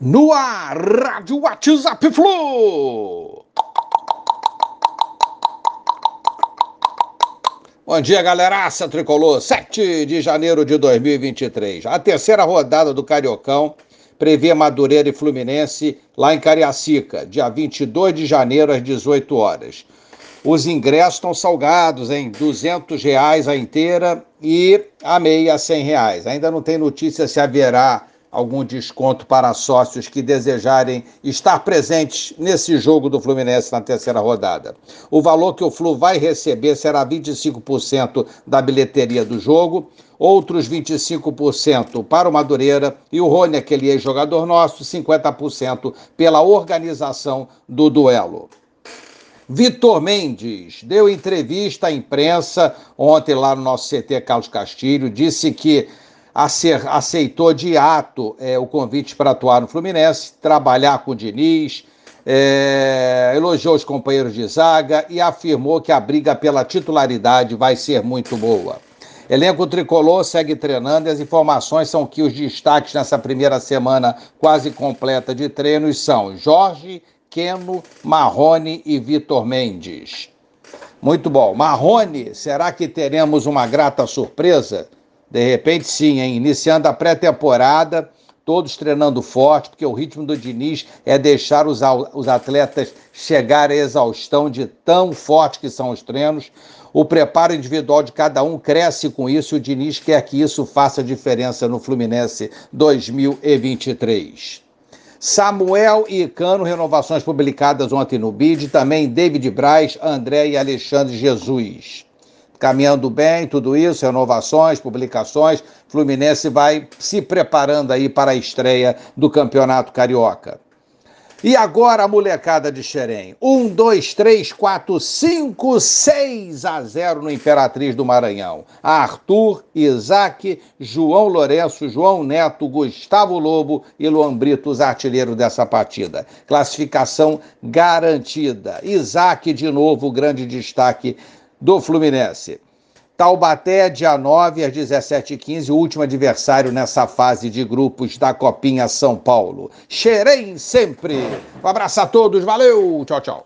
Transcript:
No ar, Rádio WhatsApp Flu. Bom dia, galeraça tricolor. 7 de janeiro de 2023. A terceira rodada do Cariocão prevê Madureira e Fluminense lá em Cariacica, dia 22 de janeiro às 18 horas. Os ingressos estão salgados em 200 reais a inteira e a meia 100 reais. Ainda não tem notícia se haverá algum desconto para sócios que desejarem estar presentes nesse jogo do Fluminense na terceira rodada. O valor que o Flu vai receber será 25% da bilheteria do jogo, outros 25% para o Madureira e o Rony, aquele ex-jogador nosso, 50% pela organização do duelo. Vitor Mendes deu entrevista à imprensa ontem lá no nosso CT Carlos Castilho, disse que aceitou de ato é, o convite para atuar no Fluminense, trabalhar com o Diniz, é, elogiou os companheiros de zaga e afirmou que a briga pela titularidade vai ser muito boa. Elenco tricolor segue treinando e as informações são que os destaques nessa primeira semana quase completa de treinos são Jorge, Keno, Marrone e Vitor Mendes. Muito bom. Marrone, será que teremos uma grata surpresa? De repente, sim, hein? Iniciando a pré-temporada, todos treinando forte, porque o ritmo do Diniz é deixar os, os atletas chegar à exaustão de tão forte que são os treinos. O preparo individual de cada um cresce com isso e o Diniz quer que isso faça diferença no Fluminense 2023. Samuel e Cano, renovações publicadas ontem no BID, também David Braz, André e Alexandre Jesus caminhando bem, tudo isso, renovações, publicações. Fluminense vai se preparando aí para a estreia do Campeonato Carioca. E agora a molecada de Xerém. Um, dois, três, quatro, cinco, seis a zero no Imperatriz do Maranhão. Arthur, Isaac, João Lourenço, João Neto, Gustavo Lobo e Luan Brito, os artilheiros dessa partida. Classificação garantida. Isaac, de novo, grande destaque do Fluminense. Taubaté, dia 9 às 17h15, o último adversário nessa fase de grupos da Copinha São Paulo. Xerém sempre! Um abraço a todos, valeu! Tchau, tchau.